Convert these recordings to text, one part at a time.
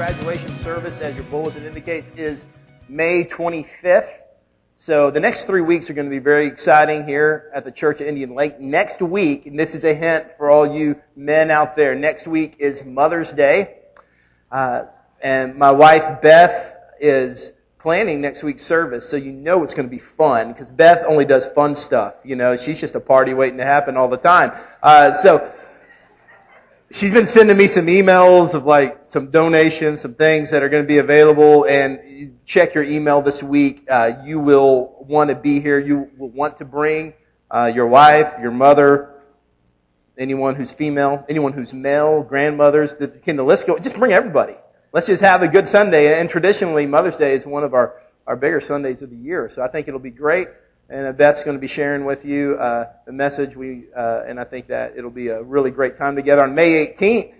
graduation service, as your bulletin indicates, is May 25th. So the next three weeks are going to be very exciting here at the Church of Indian Lake. Next week, and this is a hint for all you men out there, next week is Mother's Day. Uh, and my wife Beth is planning next week's service, so you know it's going to be fun because Beth only does fun stuff. You know, she's just a party waiting to happen all the time. Uh, so she's been sending me some emails of like some donations, some things that are going to be available. And check your email this week. Uh, you will want to be here. You will want to bring uh, your wife, your mother, anyone who's female, anyone who's male, grandmothers. The, can the list go? Just bring everybody. Let's just have a good Sunday. And traditionally, Mother's Day is one of our our bigger Sundays of the year. So I think it'll be great and Beth's going to be sharing with you uh, the message. We uh, and I think that it'll be a really great time together. On May 18th,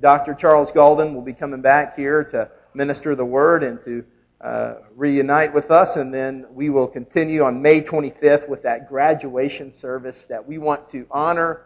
Dr. Charles Galden will be coming back here to minister the word and to uh, reunite with us, and then we will continue on May 25th with that graduation service that we want to honor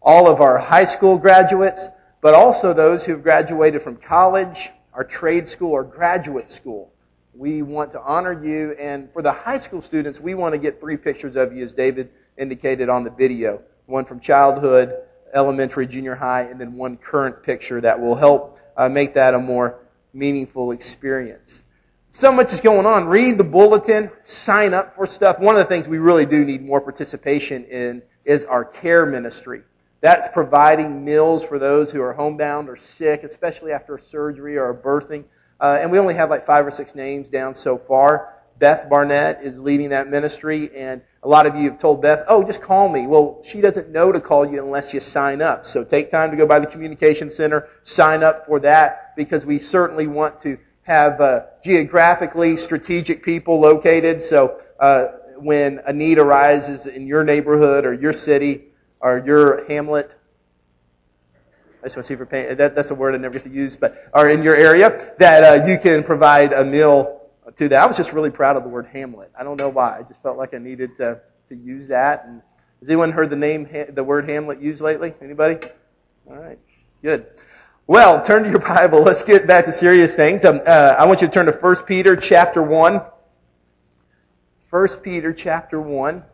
all of our high school graduates, but also those who have graduated from college, our trade school, or graduate school. We want to honor you. And for the high school students, we want to get three pictures of you, as David indicated on the video. One from childhood, elementary, junior high, and then one current picture that will help uh, make that a more meaningful experience. So much is going on. Read the bulletin, sign up for stuff. One of the things we really do need more participation in is our care ministry. That's providing meals for those who are homebound or sick, especially after a surgery or birthing. Uh, and we only have like five or six names down so far. Beth Barnett is leading that ministry, and a lot of you have told Beth, oh, just call me. Well, she doesn't know to call you unless you sign up. So take time to go by the communication center, sign up for that, because we certainly want to have uh, geographically strategic people located. So uh, when a need arises in your neighborhood or your city or your hamlet, I just want to see if we're paying, that, that's a word I never get to use, but, are in your area, that uh, you can provide a meal to that. I was just really proud of the word Hamlet. I don't know why. I just felt like I needed to, to use that. And has anyone heard the name, the word Hamlet used lately? Anybody? All right. Good. Well, turn to your Bible. Let's get back to serious things. Um, uh, I want you to turn to 1 Peter chapter 1. 1 Peter chapter 1.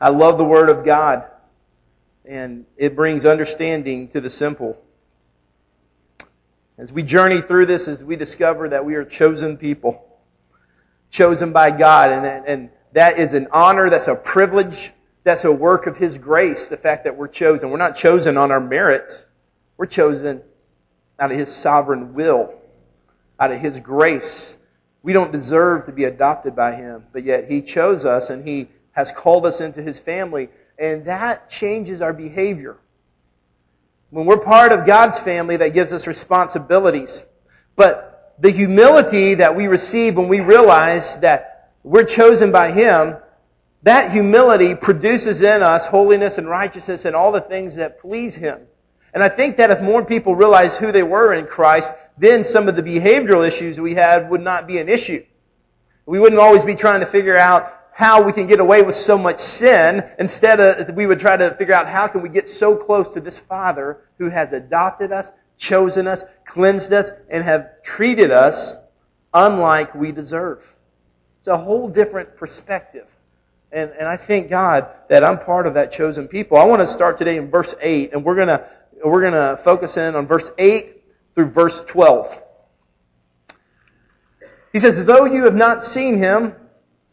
I love the Word of God and it brings understanding to the simple. As we journey through this, as we discover that we are chosen people, chosen by God, and, and that is an honor, that's a privilege, that's a work of His grace, the fact that we're chosen. We're not chosen on our merit, we're chosen out of His sovereign will, out of His grace. We don't deserve to be adopted by Him, but yet He chose us and He has called us into His family and that changes our behavior. When we're part of God's family, that gives us responsibilities. But the humility that we receive when we realize that we're chosen by Him, that humility produces in us holiness and righteousness and all the things that please Him. And I think that if more people realize who they were in Christ, then some of the behavioral issues we had would not be an issue. We wouldn't always be trying to figure out how we can get away with so much sin. Instead of, we would try to figure out how can we get so close to this Father who has adopted us, chosen us, cleansed us, and have treated us unlike we deserve. It's a whole different perspective. And, and I thank God that I'm part of that chosen people. I want to start today in verse 8, and we're going we're going to focus in on verse 8 through verse 12. He says, Though you have not seen him,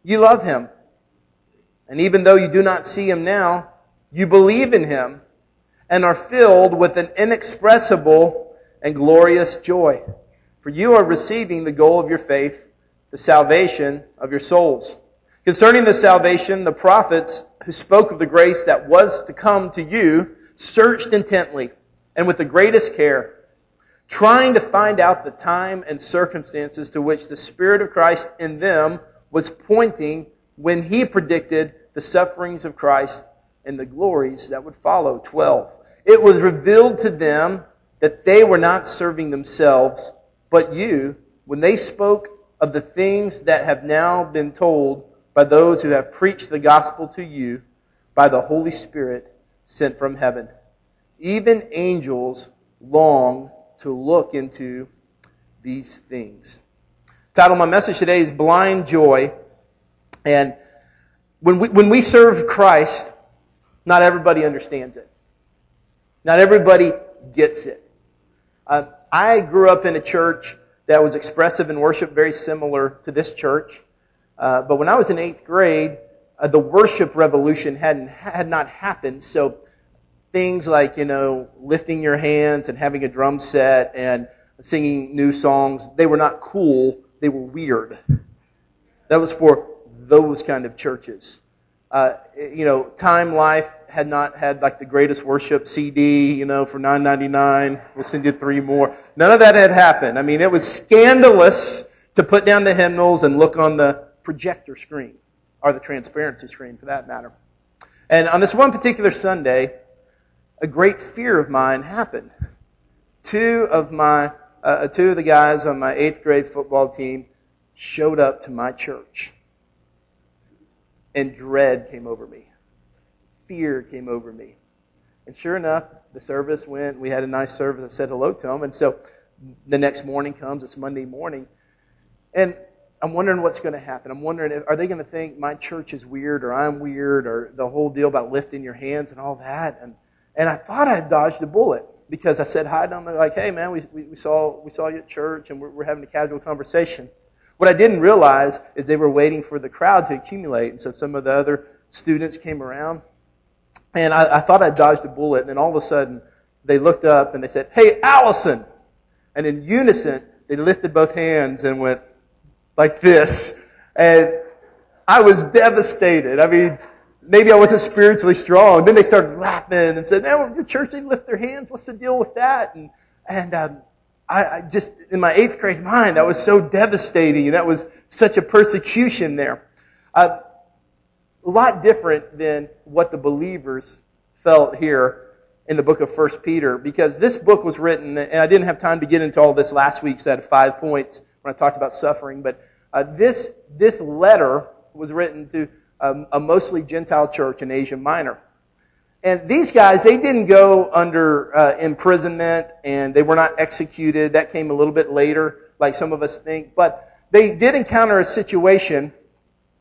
you love him. And even though you do not see him now, you believe in him and are filled with an inexpressible and glorious joy. For you are receiving the goal of your faith, the salvation of your souls. Concerning the salvation, the prophets who spoke of the grace that was to come to you searched intently and with the greatest care, trying to find out the time and circumstances to which the Spirit of Christ in them was pointing when he predicted the sufferings of Christ and the glories that would follow. 12. It was revealed to them that they were not serving themselves, but you, when they spoke of the things that have now been told by those who have preached the gospel to you by the Holy Spirit sent from heaven. Even angels long to look into these things. The title of my message today is Blind Joy. And when we, when we serve Christ, not everybody understands it. Not everybody gets it. Uh, I grew up in a church that was expressive in worship, very similar to this church. Uh, but when I was in eighth grade, uh, the worship revolution hadn't had not happened. So things like you know lifting your hands and having a drum set and singing new songs, they were not cool. They were weird. That was for those kind of churches. Uh, you know, Time Life had not had like the greatest worship CD, you know, for nine ninety nine. We'll send you three more. None of that had happened. I mean, it was scandalous to put down the hymnals and look on the projector screen, or the transparency screen for that matter. And on this one particular Sunday, a great fear of mine happened. Two of my, uh, two of the guys on my eighth grade football team showed up to my church and dread came over me. Fear came over me. And sure enough, the service went. We had a nice service. I said hello to them. And so the next morning comes. It's Monday morning. And I'm wondering what's going to happen. I'm wondering, if, are they going to think my church is weird or I'm weird or the whole deal about lifting your hands and all that? And, and I thought I had dodged a bullet because I said hi to them. They're like, hey, man, we, we, we, saw, we saw you at church and we're, we're having a casual conversation. What I didn't realize is they were waiting for the crowd to accumulate. And so some of the other students came around. And I, I thought I dodged a bullet. And then all of a sudden, they looked up and they said, Hey, Allison! And in unison, they lifted both hands and went like this. And I was devastated. I mean, maybe I wasn't spiritually strong. Then they started laughing and said, "Man, your church didn't lift their hands. What's the deal with that?" And and um, I, I just, in my eighth grade mind, that was so devastating. That was such a persecution there. Uh, a lot different than what the believers felt here in the book of First Peter, because this book was written, and I didn't have time to get into all this last week, so I had five points when I talked about suffering, but uh, this, this letter was written to um, a mostly Gentile church in Asia Minor. And these guys, they didn't go under uh, imprisonment and they were not executed. That came a little bit later, like some of us think. But they did encounter a situation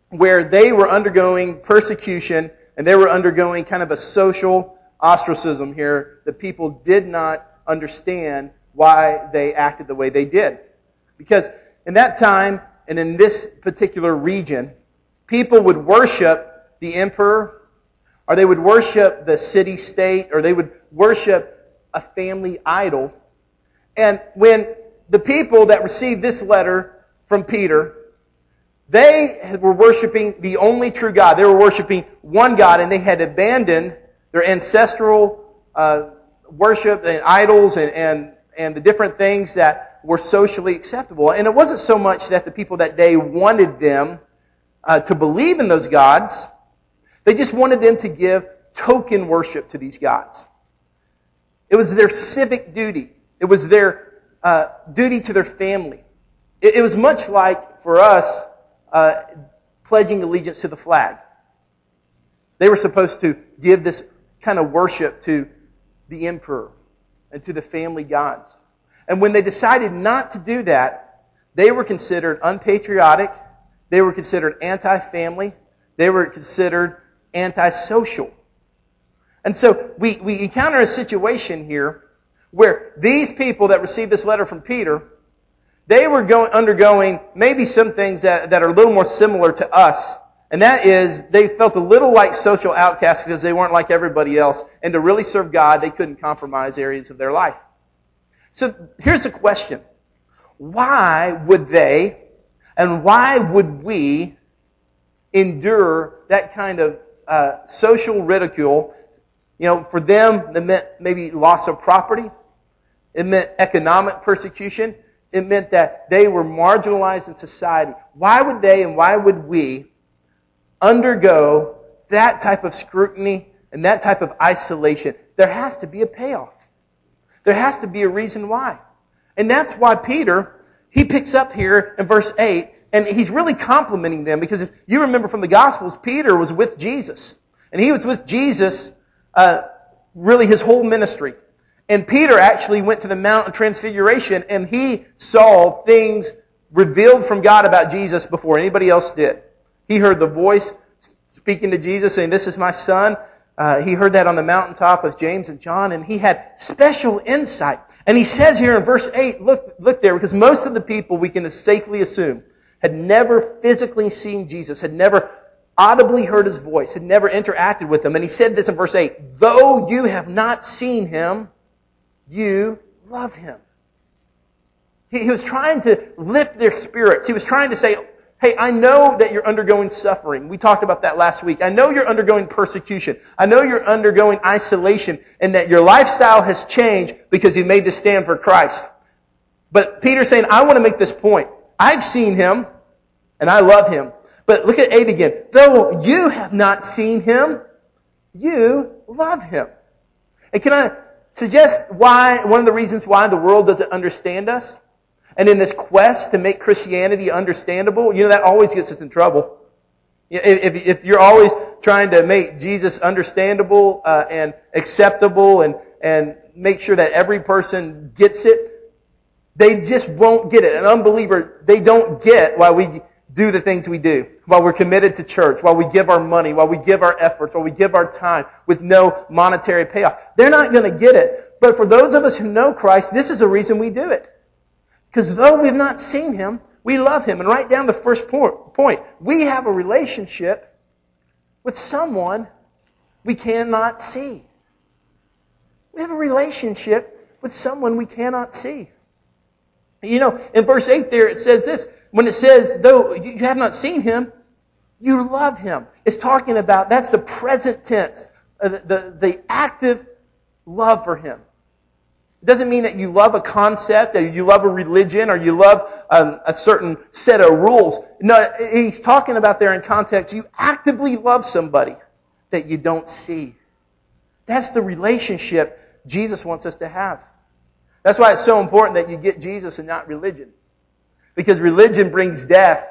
where they were undergoing persecution and they were undergoing kind of a social ostracism here that people did not understand why they acted the way they did. Because in that time and in this particular region, people would worship the emperor or they would worship the city state, or they would worship a family idol. And when the people that received this letter from Peter, they were worshiping the only true God. They were worshiping one God, and they had abandoned their ancestral uh, worship and idols and, and, and the different things that were socially acceptable. And it wasn't so much that the people that day wanted them uh, to believe in those gods, they just wanted them to give token worship to these gods. It was their civic duty. It was their uh, duty to their family. It, it, was much like, for us, uh, pledging allegiance to the flag. They were supposed to give this kind of worship to the emperor and to the family gods. And when they decided not to do that, they were considered unpatriotic. They were considered anti-family. They were considered antisocial. And so we, we encounter a situation here where these people that received this letter from Peter, they were going, undergoing maybe some things that, that are a little more similar to us. And that is, they felt a little like social outcasts because they weren't like everybody else. And to really serve God, they couldn't compromise areas of their life. So here's a question. Why would they and why would we endure that kind of uh, social ridicule. You know, for them, it meant maybe loss of property. It meant economic persecution. It meant that they were marginalized in society. Why would they and why would we undergo that type of scrutiny and that type of isolation? There has to be a payoff. There has to be a reason why. And that's why Peter, he picks up here in verse 8 and he's really complimenting them because if you remember from the Gospels, Peter was with Jesus. And he was with Jesus uh, really his whole ministry. And Peter actually went to the Mount of Transfiguration and he saw things revealed from God about Jesus before anybody else did. He heard the voice speaking to Jesus saying, This is my son. Uh, he heard that on the mountaintop with James and John, and he had special insight. And he says here in verse 8, look, look there, because most of the people we can safely assume had never physically seen Jesus, had never audibly heard his voice, had never interacted with him. And he said this in verse 8, though you have not seen him, you love him. He, was trying to lift their spirits. He was trying to say, Hey, I know that you're undergoing suffering. We talked about that last week. I know you're undergoing persecution. I know you're undergoing isolation and that your lifestyle has changed because you made the stand for Christ. But Peter's saying, I want to make this point. I've seen him and I love him. But look at 8 again. Though you have not seen him, you love him. And can I suggest why, one of the reasons why the world doesn't understand us? And in this quest to make Christianity understandable, you know, that always gets us in trouble. If, if you're always trying to make Jesus understandable uh, and acceptable and, and make sure that every person gets it, they just won't get it. An unbeliever, they don't get why we do the things we do, while we're committed to church, while we give our money, while we give our efforts, while we give our time with no monetary payoff. They're not going to get it. But for those of us who know Christ, this is the reason we do it. Because though we've not seen him, we love him. And write down the first point. We have a relationship with someone we cannot see. We have a relationship with someone we cannot see. You know, in verse 8 there it says this, when it says, though you have not seen him, you love him. It's talking about, that's the present tense, uh, the, the, the active love for him. It doesn't mean that you love a concept, or you love a religion, or you love um, a certain set of rules. No, he's talking about there in context, you actively love somebody that you don't see. That's the relationship Jesus wants us to have. That's why it's so important that you get Jesus and not religion. Because religion brings death,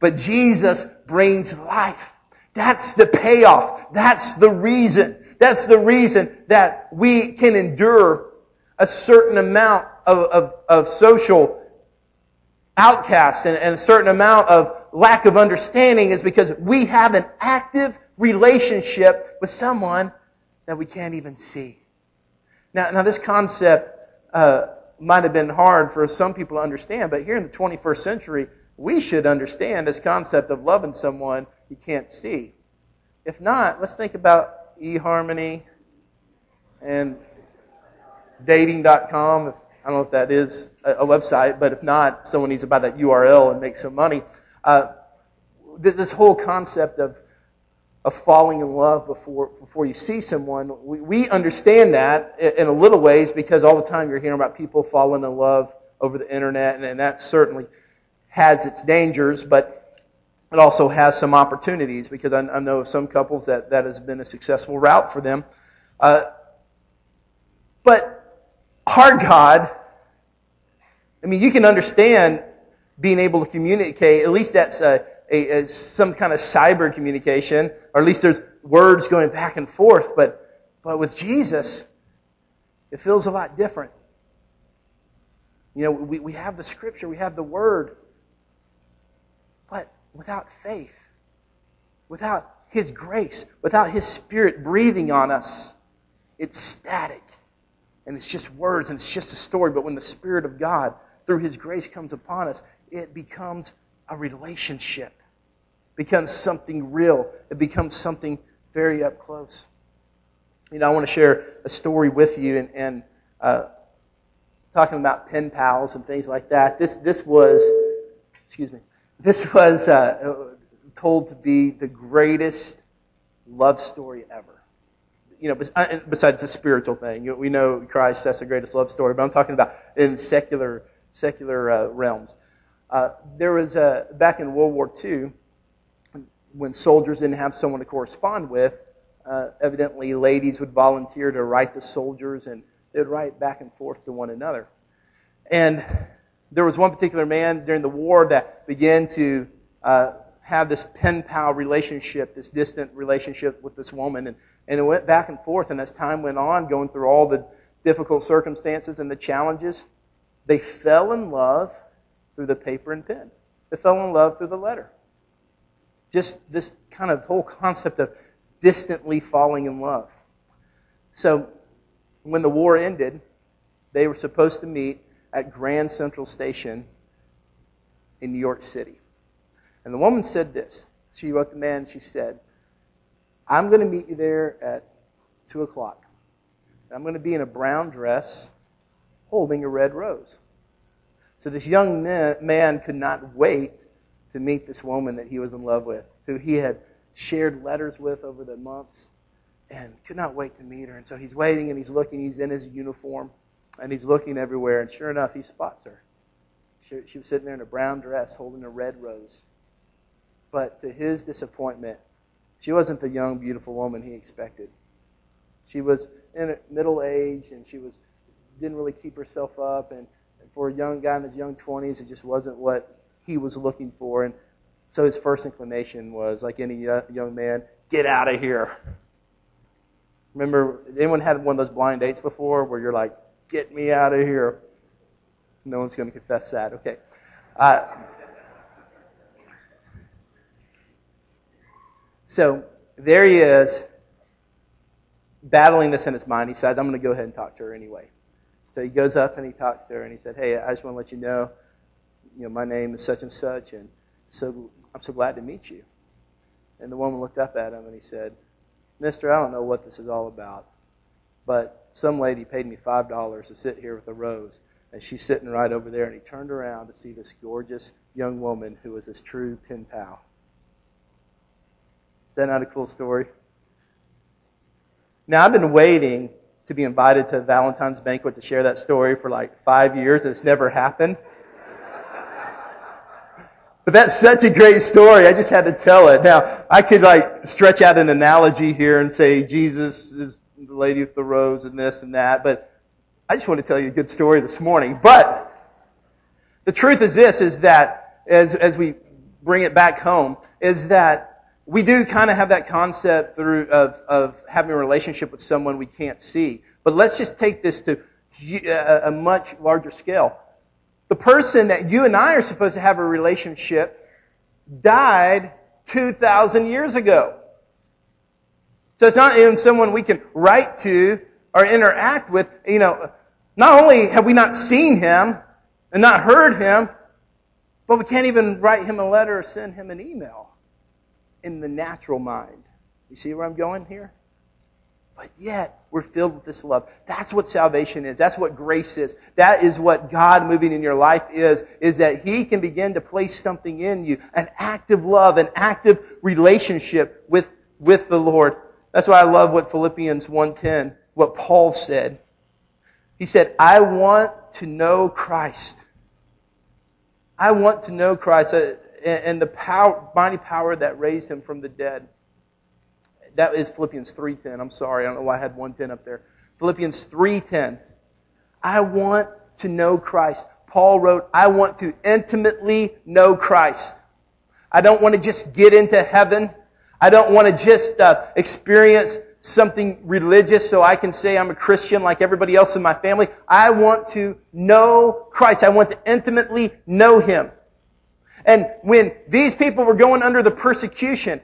but Jesus brings life. That's the payoff. That's the reason. That's the reason that we can endure a certain amount of, of, of social outcast and, and a certain amount of lack of understanding is because we have an active relationship with someone that we can't even see. Now, now this concept uh, might have been hard for some people to understand, but here in the 21st century, we should understand this concept of loving someone you can't see. If not, let's think about eHarmony and dating.com. If, I don't know if that is a, website, but if not, someone needs to buy that URL and make some money. Uh, this whole concept of of falling in love before before you see someone, we, we understand that in a little ways because all the time you're hearing about people falling in love over the internet, and, and that certainly has its dangers, but it also has some opportunities because I, I know some couples that that has been a successful route for them. Uh, but our God, I mean, you can understand being able to communicate, at least that's a, a, a, some kind of cyber communication, or at least there's words going back and forth, but, but with Jesus, it feels a lot different. You know, we, we have the scripture, we have the word, but without faith, without His grace, without His Spirit breathing on us, it's static and it's just words and it's just a story. But when the Spirit of God, through His grace, comes upon us, it becomes a relationship, becomes something real, it becomes something very up close. You know, I want to share a story with you and, and uh, talking about pen pals and things like that. This this was, excuse me, this was uh, told to be the greatest love story ever you know, uh, besides the spiritual thing, we know Christ, that's the greatest love story, but I'm talking about in secular, secular uh, realms. Uh, there was a, back in World War II, when soldiers didn't have someone to correspond with, uh, evidently ladies would volunteer to write the soldiers and they'd write back and forth to one another. And there was one particular man during the war that began to uh, have this pen pal relationship, this distant relationship with this woman. And and it went back and forth. And as time went on, going through all the difficult circumstances and the challenges, they fell in love through the paper and pen. They fell in love through the letter. Just this kind of whole concept of distantly falling in love. So, when the war ended, they were supposed to meet at Grand Central Station in New York City. And the woman said this. She wrote the man, she said, I'm going to meet you there at 2 o'clock. I'm going to be in a brown dress holding a red rose. So this young man could not wait to meet this woman that he was in love with, who he had shared letters with over the months, and could not wait to meet her. And so he's waiting and he's looking. He's in his uniform and he's looking everywhere. And sure enough, he spots her. She, she was sitting there in a brown dress holding a red rose. But to his disappointment, she wasn't the young, beautiful woman he expected. She was in middle age and she was didn't really keep herself up and for a young guy in his young 20s, it just wasn't what he was looking for. And so his first inclination was, like any young man, get out of here. Remember, anyone had one of those blind dates before where you're like, get me out of here? No one's going to confess that. Okay. Uh, so there he is, battling this in his mind. He says, I'm going to go ahead and talk to her anyway. So he goes up and he talks to her and he said, Hey, I just want to let you know, you know, my name is such and such, and so I'm so glad to meet you. And the woman looked up at him and he said, Mister, I don't know what this is all about, but some lady paid me five dollars to sit here with a rose, and she's sitting right over there. And he turned around to see this gorgeous young woman who was his true pen pal. Is that not a cool story? Now I've been waiting to be invited to Valentine's banquet to share that story for like five years, and it's never happened. But that's such a great story. I just had to tell it. Now, I could like stretch out an analogy here and say Jesus is the lady with the rose and this and that, but I just want to tell you a good story this morning. But the truth is this, is that as, as we bring it back home, is that we do kind of have that concept through of, of having a relationship with someone we can't see. But let's just take this to a, uh, a much larger scale. The person that you and I are supposed to have a relationship died 2,000 years ago. So it's not even someone we can write to or interact with. You know, not only have we not seen him and not heard him, but we can't even write him a letter or send him an email in the natural mind. You see where I'm going here? But yet, we're filled with this love. That's what salvation is. That's what grace is. That is what God moving in your life is, is that He can begin to place something in you. An active love, an active relationship with, with the Lord. That's why I love what Philippians 1.10, what Paul said. He said, I want to know Christ. I want to know Christ uh, and the power, mighty power that raised him from the dead. That is Philippians 3.10. I'm sorry. I don't know why I had 110 up there. Philippians 3.10. I want to know Christ. Paul wrote, I want to intimately know Christ. I don't want to just get into heaven. I don't want to just uh, experience something religious so I can say I'm a Christian like everybody else in my family. I want to know Christ. I want to intimately know Him. And when these people were going under the persecution,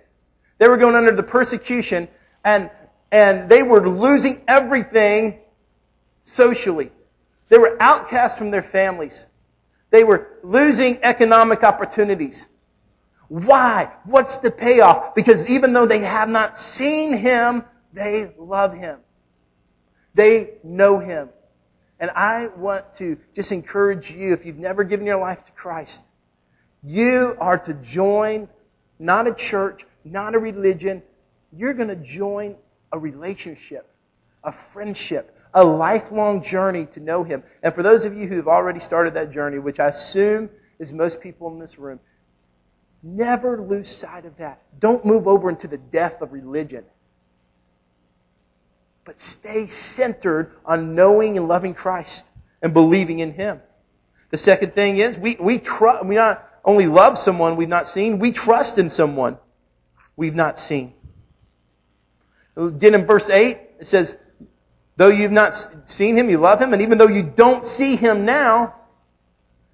they were going under the persecution and, and they were losing everything socially. They were outcast from their families. They were losing economic opportunities. Why? What's the payoff? Because even though they have not seen Him, they love Him. They know Him. And I want to just encourage you, if you've never given your life to Christ, you are to join not a church, not a religion. You're going to join a relationship, a friendship, a lifelong journey to know Him. And for those of you who have already started that journey, which I assume is most people in this room, never lose sight of that. Don't move over into the death of religion. But stay centered on knowing and loving Christ and believing in Him. The second thing is we, we trust, we not, only love someone we've not seen, we trust in someone we've not seen. Again in verse 8, it says, Though you've not seen him, you love him, and even though you don't see him now,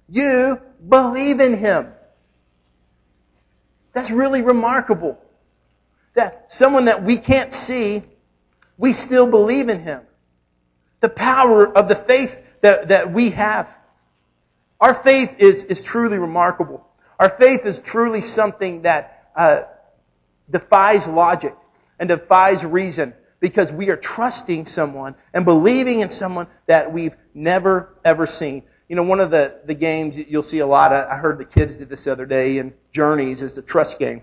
you believe in him. That's really remarkable. That someone that we can't see, we still believe in him. The power of the faith that, that we have. Our faith is, is truly remarkable. Our faith is truly something that uh, defies logic and defies reason because we are trusting someone and believing in someone that we've never ever seen. You know, one of the, the games you'll see a lot of, I heard the kids did this the other day in Journeys, is the trust game.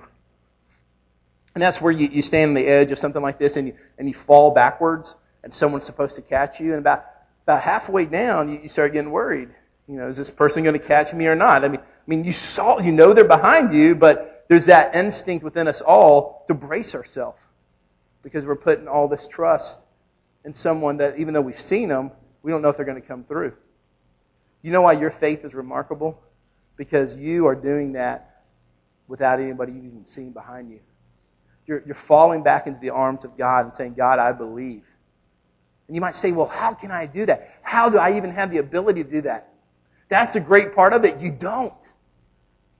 And that's where you, you stand on the edge of something like this and you, and you fall backwards and someone's supposed to catch you. And about, about halfway down, you, you start getting worried. You know, is this person going to catch me or not? I mean, I mean, you saw, you know they're behind you, but there's that instinct within us all to brace ourselves because we're putting all this trust in someone that even though we've seen them, we don't know if they're going to come through. You know why your faith is remarkable? Because you are doing that without anybody you've even seen behind you. You're, you're falling back into the arms of God and saying, God, I believe. And you might say, well, how can I do that? How do I even have the ability to do that? That's the great part of it. You don't.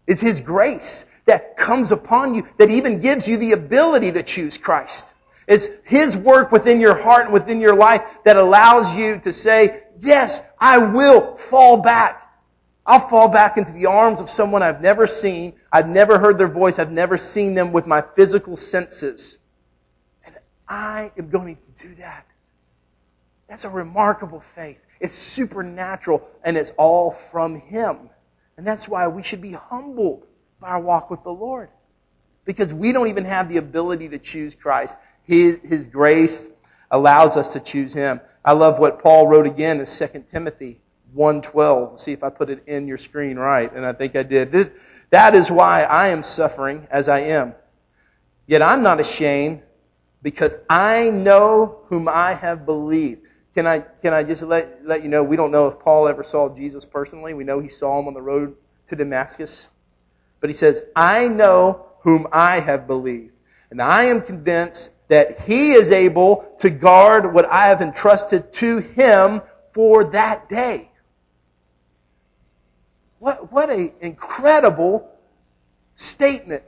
It's His grace that comes upon you that even gives you the ability to choose Christ. It's His work within your heart and within your life that allows you to say, yes, I will fall back. I'll fall back into the arms of someone I've never seen. I've never heard their voice. I've never seen them with my physical senses. And I am going to do that. That's a remarkable faith. It's supernatural and it's all from Him. And that's why we should be humbled our walk with the Lord. Because we don't even have the ability to choose Christ. His, his grace allows us to choose Him. I love what Paul wrote again in 2 Timothy 1.12. See if I put it in your screen right, and I think I did. That is why I am suffering as I am. Yet I'm not ashamed because I know whom I have believed. Can I, can I just let, let you know, we don't know if Paul ever saw Jesus personally. We know he saw him on the road to Damascus. But he says, I know whom I have believed. And I am convinced that he is able to guard what I have entrusted to him for that day. What, what an incredible statement.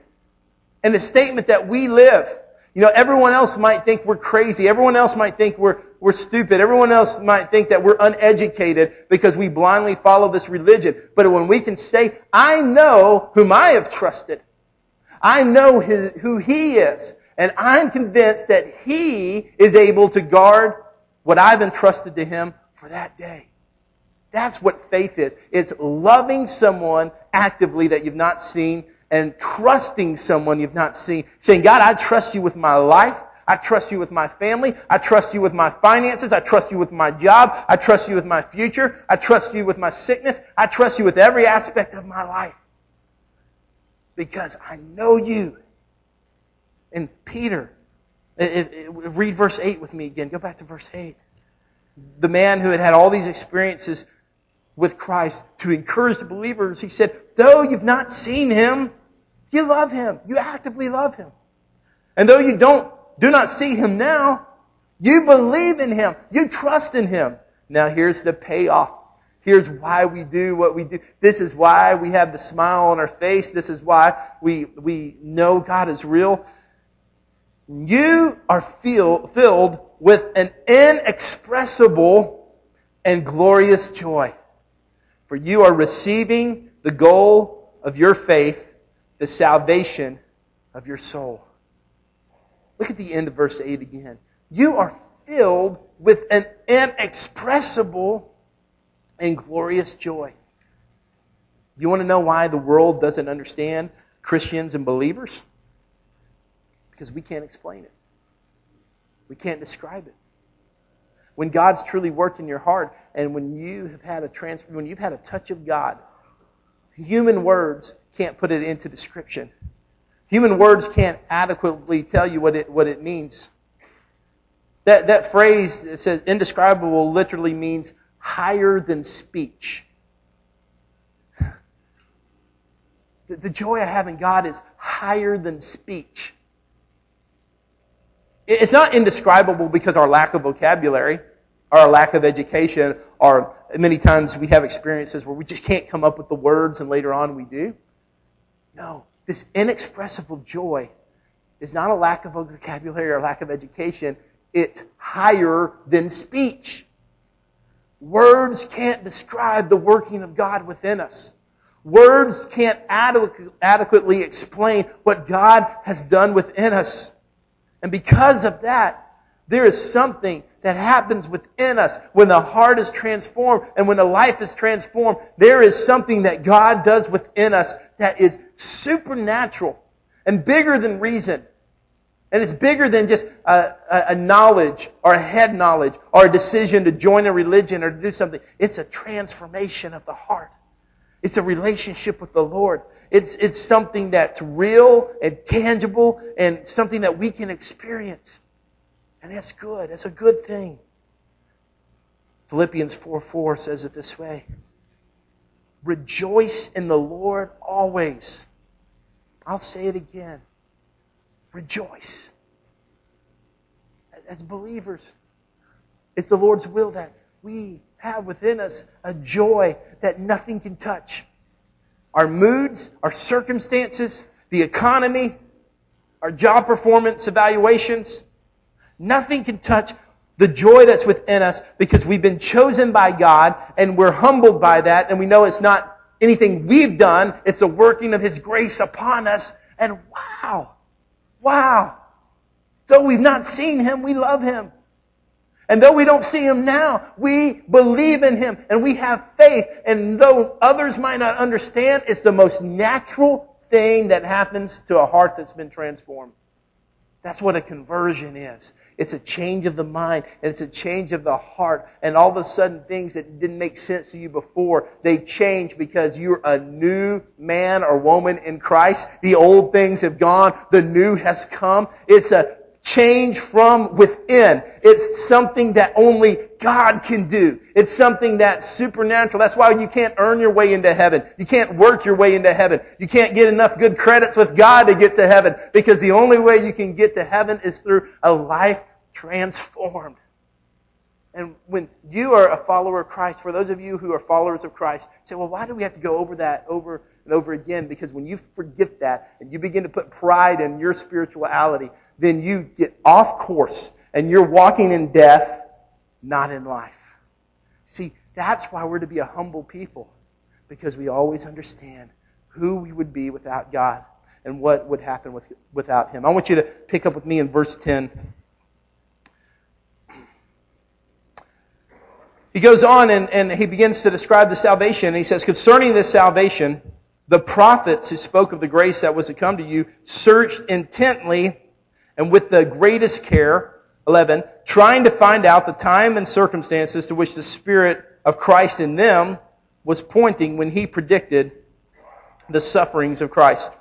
And a statement that we live. You know, everyone else might think we're crazy. Everyone else might think we're, we're stupid. Everyone else might think that we're uneducated because we blindly follow this religion. But when we can say, I know whom I have trusted. I know his, who he is. And I'm convinced that He is able to guard what I've entrusted to Him for that day. That's what faith is. It's loving someone actively that you've not seen and trusting someone you've not seen. Saying, God, I trust you with my life. I trust you with my family. I trust you with my finances. I trust you with my job. I trust you with my future. I trust you with my sickness. I trust you with every aspect of my life. Because I know you and Peter. Read verse 8 with me again. Go back to verse 8. The man who had had all these experiences with Christ to encourage the believers, he said, though you've not seen him, you love him. You actively love him. And though you don't, do not see him now, you believe in him. You trust in him. Now here's the payoff. Here's why we do what we do. This is why we have the smile on our face. This is why we, we know God is real. You are feel, filled with an inexpressible and glorious joy. For you are receiving the goal of your faith, the salvation of your soul. Look at the end of verse 8 again. You are filled with an inexpressible and glorious joy. You want to know why the world doesn't understand Christians and believers? because we can't explain it. We can't describe it. When God's truly worked in your heart and when you have had a transfer, when you've had a touch of God, human words can't put it into description. Human words can't adequately tell you what it, what it means. That, that phrase that says indescribable literally means higher than speech. The, the joy I have in God is higher than speech. It's not indescribable because our lack of vocabulary. our lack of education, or many times we have experiences where we just can't come up with the words and later on we do. No, this inexpressible joy is not a lack of vocabulary or lack of education. It's higher than speech. Words can't describe the working of God within us. Words can't adequately explain what God has done within us. And because of that, there is something that happens within us when the heart is transformed and when the life is transformed. There is something that God does within us that is supernatural and bigger than reason. And it's bigger than just a, a, knowledge or a head knowledge or a decision to join a religion or to do something. It's a transformation of the heart. It's a relationship with the Lord. It's, it's something that's real and tangible and something that we can experience. And that's good. That's a good thing. Philippians 4 4 says it this way Rejoice in the Lord always. I'll say it again. Rejoice. As believers, it's the Lord's will that we have within us a joy that nothing can touch. Our moods, our circumstances, the economy, our job performance evaluations, Nothing can touch the joy that's within us because we've been chosen by God and we're humbled by that and we know it's not anything we've done. It's the working of His grace upon us. And wow, wow. Though we've not seen Him, we love Him. And though we don't see Him now, we believe in Him and we have faith. And though others might not understand, it's the most natural thing that happens to a heart that's been transformed. That's what a conversion is. It's a change of the mind and it's a change of the heart. And all of a sudden things that didn't make sense to you before, they change because you're a new man or woman in Christ. The old things have gone. The new has come. It's a change from within. It's something that only God can do. It's something that's supernatural. That's why you can't earn your way into heaven. You can't work your way into heaven. You can't get enough good credits with God to get to heaven because the only way you can get to heaven is through a life transformed. And when you are a follower of Christ, for those of you who are followers of Christ, say, well, why do we have to go over that over and over again? Because when you forget that and you begin to put pride in your spirituality, then you get off course and you're walking in death, not in life. See, that's why we're to be a humble people, because we always understand who we would be without God and what would happen with, without Him. I want you to pick up with me in verse 10. He goes on and, and he begins to describe the salvation. And he says, Concerning this salvation, the prophets who spoke of the grace that was to come to you searched intently and with the greatest care, 11, trying to find out the time and circumstances to which the Spirit of Christ in them was pointing when he predicted the sufferings of Christ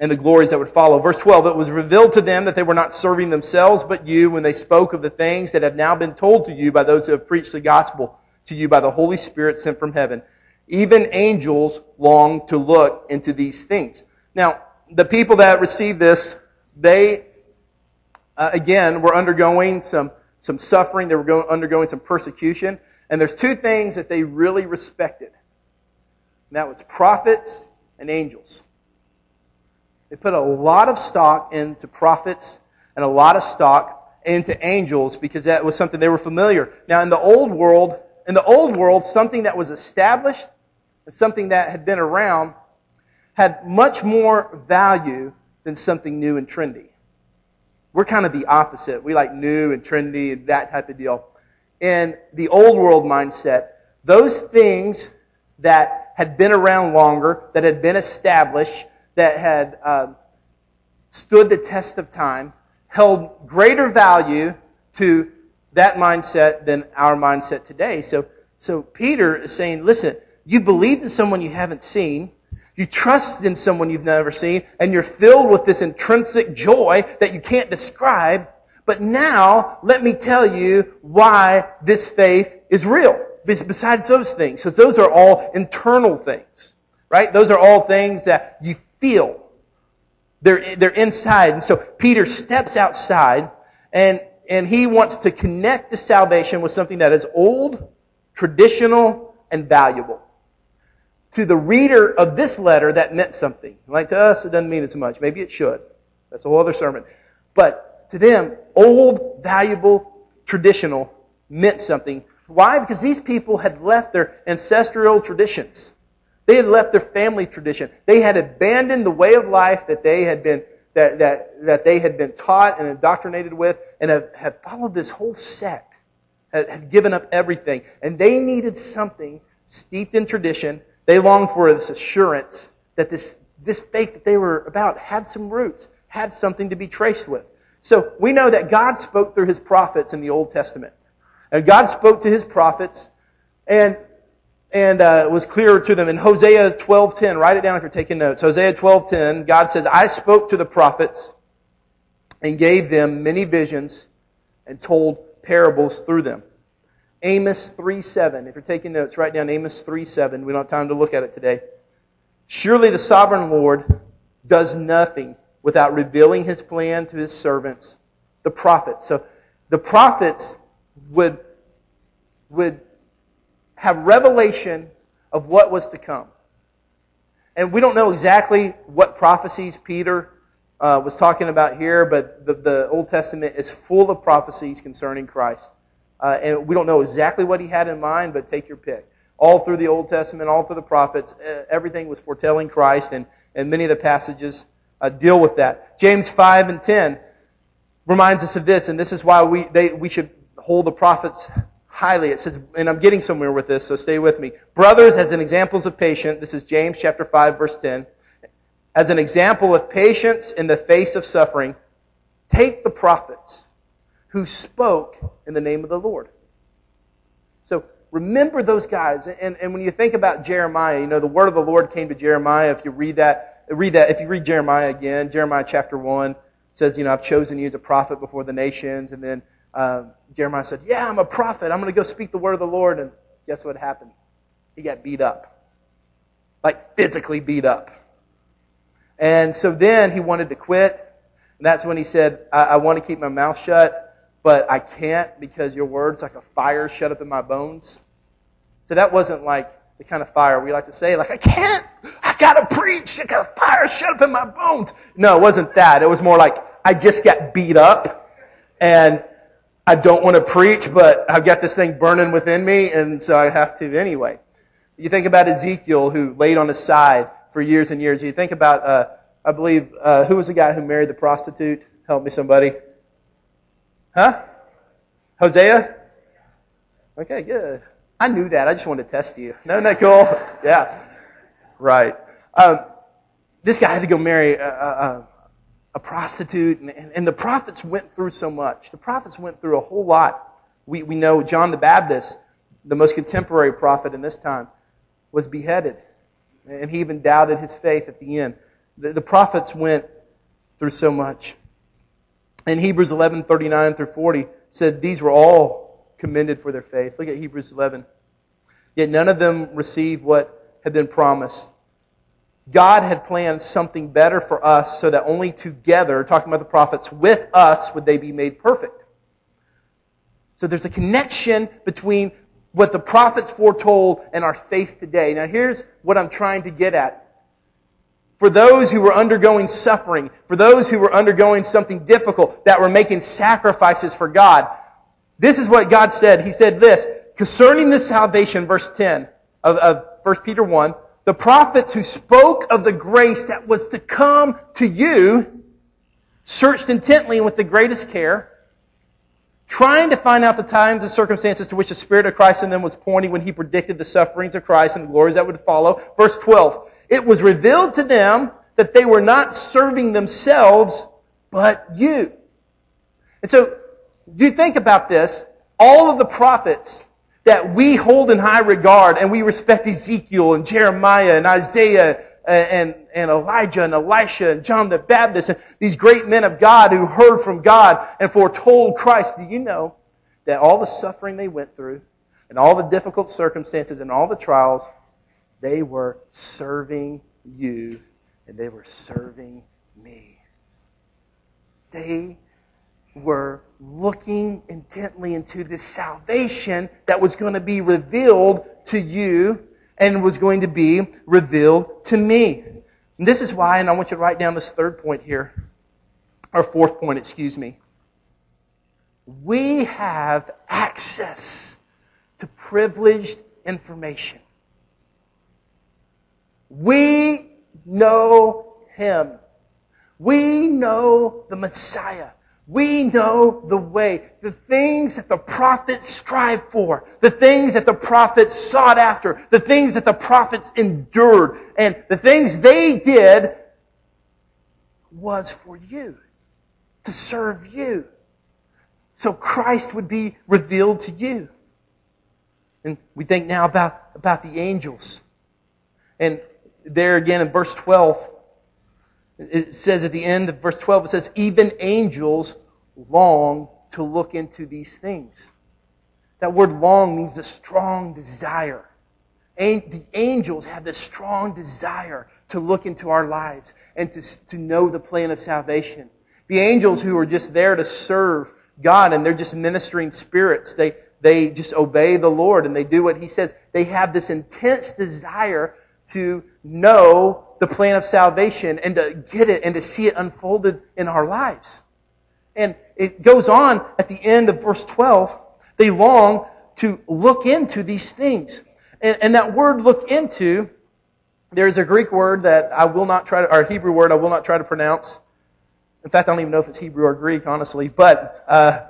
and the glories that would follow. Verse 12, it was revealed to them that they were not serving themselves but you when they spoke of the things that have now been told to you by those who have preached the gospel to you by the Holy Spirit sent from heaven. Even angels long to look into these things. Now, the people that received this, they, uh, again, were undergoing some, some suffering. They were going, undergoing some persecution. And there's two things that they really respected. And that was prophets and angels. They put a lot of stock into prophets and a lot of stock into angels because that was something they were familiar. Now in the old world, in the old world, something that was established and something that had been around had much more value than something new and trendy. We're kind of the opposite. We like new and trendy and that type of deal. In the old world mindset, those things that had been around longer, that had been established, that had uh, stood the test of time, held greater value to that mindset than our mindset today. So, so Peter is saying, listen, you believed in someone you haven't seen, you trust in someone you've never seen, and you're filled with this intrinsic joy that you can't describe. But now, let me tell you why this faith is real. Besides those things, because those are all internal things, right? Those are all things that you feel. They're, they're inside. And so Peter steps outside and and he wants to connect the salvation with something that is old, traditional, and valuable. To the reader of this letter, that meant something. Like to us, it doesn't mean as much. Maybe it should. That's a whole other sermon. But to them, old, valuable, traditional meant something. Why? Because these people had left their ancestral traditions. They had left their family tradition. They had abandoned the way of life that they had been that, that, that they had been taught and indoctrinated with and have, have followed this whole sect, had, had given up everything. And they needed something steeped in tradition. They longed for this assurance that this, this faith that they were about had some roots, had something to be traced with. So we know that God spoke through his prophets in the Old Testament. And God spoke to his prophets and and uh, was clearer to them in Hosea 12:10. Write it down if you're taking notes. Hosea 12:10. God says, "I spoke to the prophets and gave them many visions and told parables through them." Amos 3:7. If you're taking notes, write down Amos 3:7. We don't have time to look at it today. Surely the sovereign Lord does nothing without revealing his plan to his servants, the prophets. So the prophets would would have revelation of what was to come. And we don't know exactly what prophecies Peter uh, was talking about here, but the, the, Old Testament is full of prophecies concerning Christ. Uh, and we don't know exactly what he had in mind, but take your pick. All through the Old Testament, all through the prophets, everything was foretelling Christ, and, and many of the passages uh, deal with that. James 5 and 10 reminds us of this, and this is why we, they, we should hold the prophets highly. It says, and I'm getting somewhere with this, so stay with me. Brothers, as an examples of patience, this is James chapter 5, verse 10. As an example of patience in the face of suffering, take the prophets who spoke in the name of the Lord. So remember those guys. And, and when you think about Jeremiah, you know, the word of the Lord came to Jeremiah. If you read that, read that, if you read Jeremiah again, Jeremiah chapter 1 says, you know, I've chosen you as a prophet before the nations. And then uh, Jeremiah said, Yeah, I'm a prophet. I'm going to go speak the word of the Lord. And guess what happened? He got beat up. Like physically beat up. And so then he wanted to quit. And that's when he said, I, I want to keep my mouth shut, but I can't because your word's like a fire shut up in my bones. So that wasn't like the kind of fire we like to say, like, I can't, I gotta preach, I got a fire shut up in my bones. No, it wasn't that. It was more like, I just got beat up and I don't want to preach, but I've got this thing burning within me, and so I have to anyway. You think about Ezekiel, who laid on his side for years and years. You think about, uh, I believe, uh, who was the guy who married the prostitute? Help me, somebody. Huh? Hosea? Okay, good. I knew that. I just wanted to test you. No, no, cool. Yeah. Right. Um, this guy had to go marry a, a, a prostitute, and, and, the prophets went through so much. The prophets went through a whole lot. We, we know John the Baptist, the most contemporary prophet in this time, was beheaded. And he even doubted his faith at the end. The, the prophets went through so much. In Hebrews 11, 39 through 40, said these were all commended for their faith. Look at Hebrews 11. Yet none of them received what had been promised. God had planned something better for us so that only together, talking about the prophets, with us would they be made perfect. So there's a connection between what the prophets foretold and our faith today. Now here's what I'm trying to get at. For those who were undergoing suffering, for those who were undergoing something difficult, that were making sacrifices for God, this is what God said. He said this, concerning this salvation, verse 10 of, of 1 Peter 1, the prophets who spoke of the grace that was to come to you searched intently and with the greatest care, trying to find out the times and circumstances to which the Spirit of Christ in them was pointing when he predicted the sufferings of Christ and the glories that would follow. Verse 12. It was revealed to them that they were not serving themselves, but you. And so, do you think about this, all of the prophets that we hold in high regard and we respect Ezekiel and Jeremiah and Isaiah and, and Elijah and Elisha and John the Baptist and these great men of God who heard from God and foretold Christ. Do you know that all the suffering they went through and all the difficult circumstances and all the trials, they were serving you and they were serving me. They were looking intently into this salvation that was going to be revealed to you and was going to be revealed to me. And this is why, and I want you to write down this third point here, or fourth point, excuse me. We have access to privileged information. We know Him. We know the Messiah. We know the way, the things that the prophets strive for, the things that the prophets sought after, the things that the prophets endured, and the things they did was for you, to serve you. So Christ would be revealed to you. And we think now about, about the angels. And there again in verse 12, it says at the end of verse 12, it says, even angels long to look into these things. That word long means a strong desire. And The angels have this strong desire to look into our lives and to, to know the plan of salvation. The angels who are just there to serve God and they're just ministering spirits. They, they just obey the Lord and they do what He says. They have this intense desire to know the plan of salvation and to get it and to see it unfolded in our lives. And it goes on at the end of verse 12. They long to look into these things. And, and that word look into, there's a Greek word that I will not try to, or Hebrew word I will not try to pronounce. In fact, I don't even know if it's Hebrew or Greek, honestly. But uh,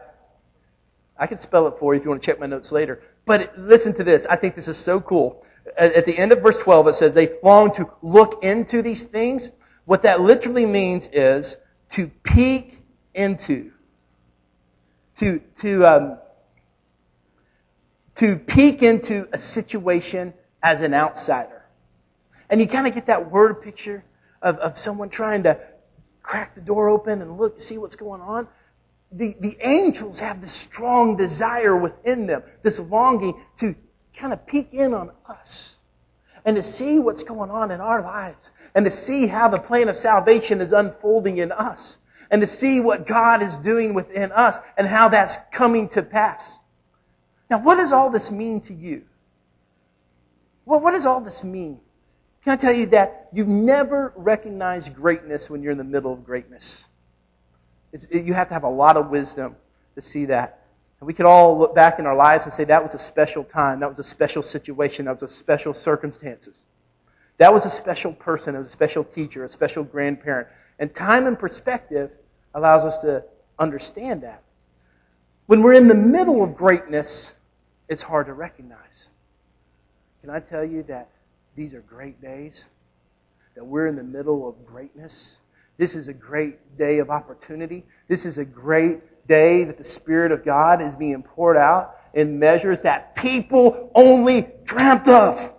I can spell it for you if you want to check my notes later. But listen to this. I think this is so cool at the end of verse 12, it says they long to look into these things. What that literally means is to peek into. To, to, um, to peek into a situation as an outsider. And you kind of get that word picture of, of someone trying to crack the door open and look to see what's going on. The, the angels have this strong desire within them, this longing to kind of peek in on us and to see what's going on in our lives and to see how the plan of salvation is unfolding in us and to see what God is doing within us and how that's coming to pass. Now, what does all this mean to you? Well, what does all this mean? Can I tell you that you never recognize greatness when you're in the middle of greatness? It's, you have to have a lot of wisdom to see that. And we could all look back in our lives and say that was a special time, that was a special situation, that was a special circumstances. That was a special person, it was a special teacher, a special grandparent. And time and perspective allows us to understand that. When we're in the middle of greatness, it's hard to recognize. Can I tell you that these are great days? That we're in the middle of greatness? This is a great day of opportunity. This is a great day that the Spirit of God is being poured out in measures that people only dreamt of.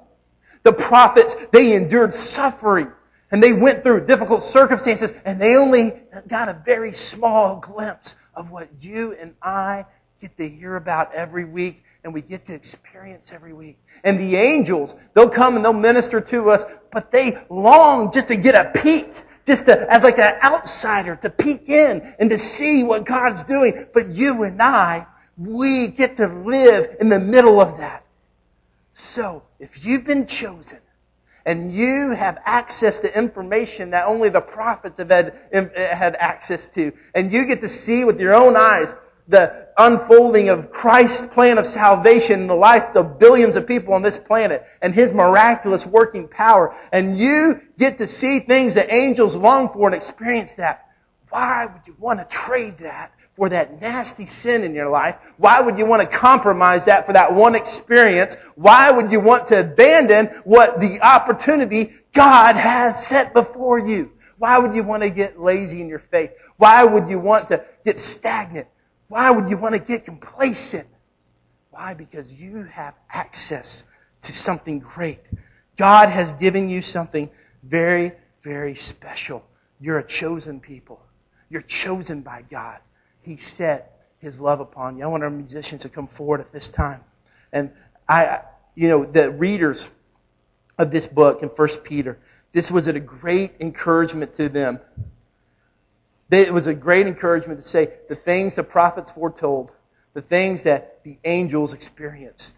The prophets, they endured suffering and they went through difficult circumstances and they only got a very small glimpse of what you and I get to hear about every week and we get to experience every week. And the angels, they'll come and they'll minister to us, but they long just to get a peek just to, as like an outsider to peek in and to see what God's doing. But you and I, we get to live in the middle of that. So, if you've been chosen and you have access to information that only the prophets have had, had access to, and you get to see with your own eyes the unfolding of Christ's plan of salvation in the life of billions of people on this planet and His miraculous working power. And you get to see things that angels long for and experience that. Why would you want to trade that for that nasty sin in your life? Why would you want to compromise that for that one experience? Why would you want to abandon what the opportunity God has set before you? Why would you want to get lazy in your faith? Why would you want to get stagnant? Why would you want to get complacent? Why? Because you have access to something great. God has given you something very, very special. You're a chosen people. You're chosen by God. He set His love upon you. I want our musicians to come forward at this time. And I, you know, the readers of this book in First Peter, this was a great encouragement to them It was a great encouragement to say the things the prophets foretold, the things that the angels experienced,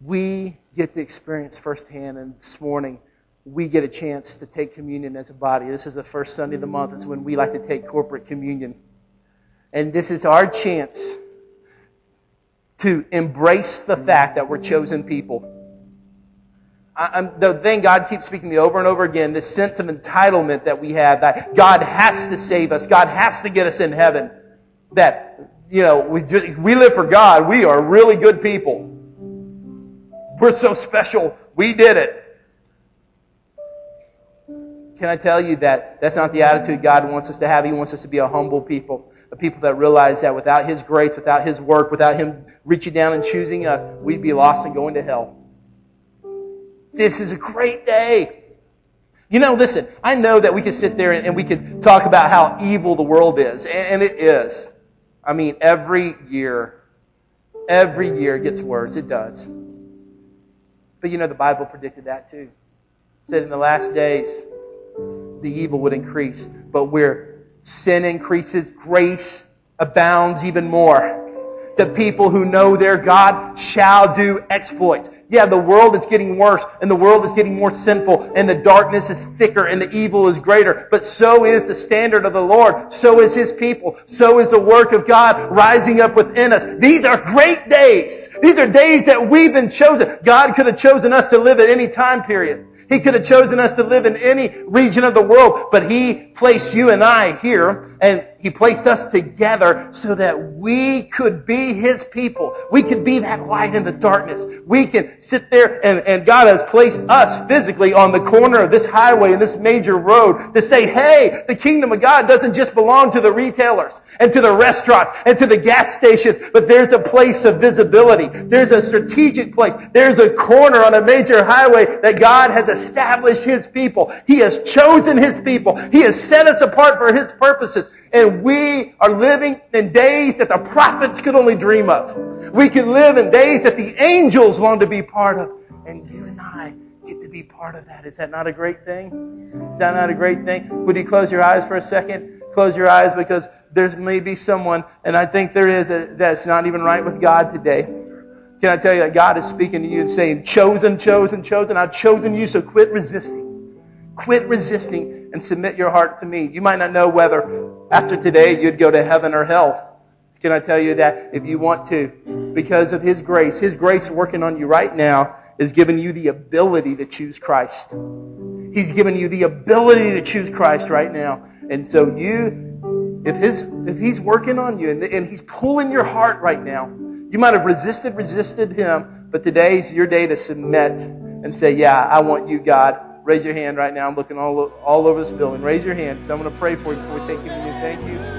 we get to experience firsthand. And this morning, we get a chance to take communion as a body. This is the first Sunday of the month. It's when we like to take corporate communion. And this is our chance to embrace the fact that we're chosen people. I, the thing God keeps speaking to me over and over again, this sense of entitlement that we have, that God has to save us, God has to get us in heaven, that, you know, we, just, we live for God, we are really good people. We're so special, we did it. Can I tell you that that's not the attitude God wants us to have? He wants us to be a humble people, a people that realize that without His grace, without His work, without Him reaching down and choosing us, we'd be lost and going to hell. This is a great day. You know, listen, I know that we could sit there and, we could talk about how evil the world is, and, and it is. I mean, every year, every year gets worse. It does. But you know, the Bible predicted that too. It said in the last days, the evil would increase. But where sin increases, grace abounds even more. The people who know their God shall do exploits. Yeah, the world is getting worse and the world is getting more sinful and the darkness is thicker and the evil is greater. But so is the standard of the Lord. So is His people. So is the work of God rising up within us. These are great days. These are days that we've been chosen. God could have chosen us to live at any time period. He could have chosen us to live in any region of the world, but He placed you and I here, and He placed us together so that we could be His people. We could be that light in the darkness. We can sit there, and, and God has placed us physically on the corner of this highway and this major road to say, hey, the kingdom of God doesn't just belong to the retailers and to the restaurants and to the gas stations, but there's a place of visibility. There's a strategic place. There's a corner on a major highway that God has established His people. He has chosen His people. He has set us apart for His purposes. And we are living in days that the prophets could only dream of. We can live in days that the angels long to be part of. And you and I get to be part of that. Is that not a great thing? Is that not a great thing? Would you close your eyes for a second? Close your eyes because there's maybe someone, and I think there is, a, that's not even right with God today. Can I tell you that God is speaking to you and saying, chosen, chosen, chosen. I've chosen you, so quit resisting. Quit resisting and submit your heart to me. You might not know whether after today you'd go to heaven or hell. Can I tell you that if you want to, because of His grace, His grace working on you right now is giving you the ability to choose Christ. He's given you the ability to choose Christ right now. And so you, if His, if He's working on you and, and He's pulling your heart right now, you might have resisted, resisted Him, but today's your day to submit and say, yeah, I want you, God. Raise your hand right now. I'm looking all, all over this building. Raise your hand because I'm going to pray for you before we take communion. Thank you.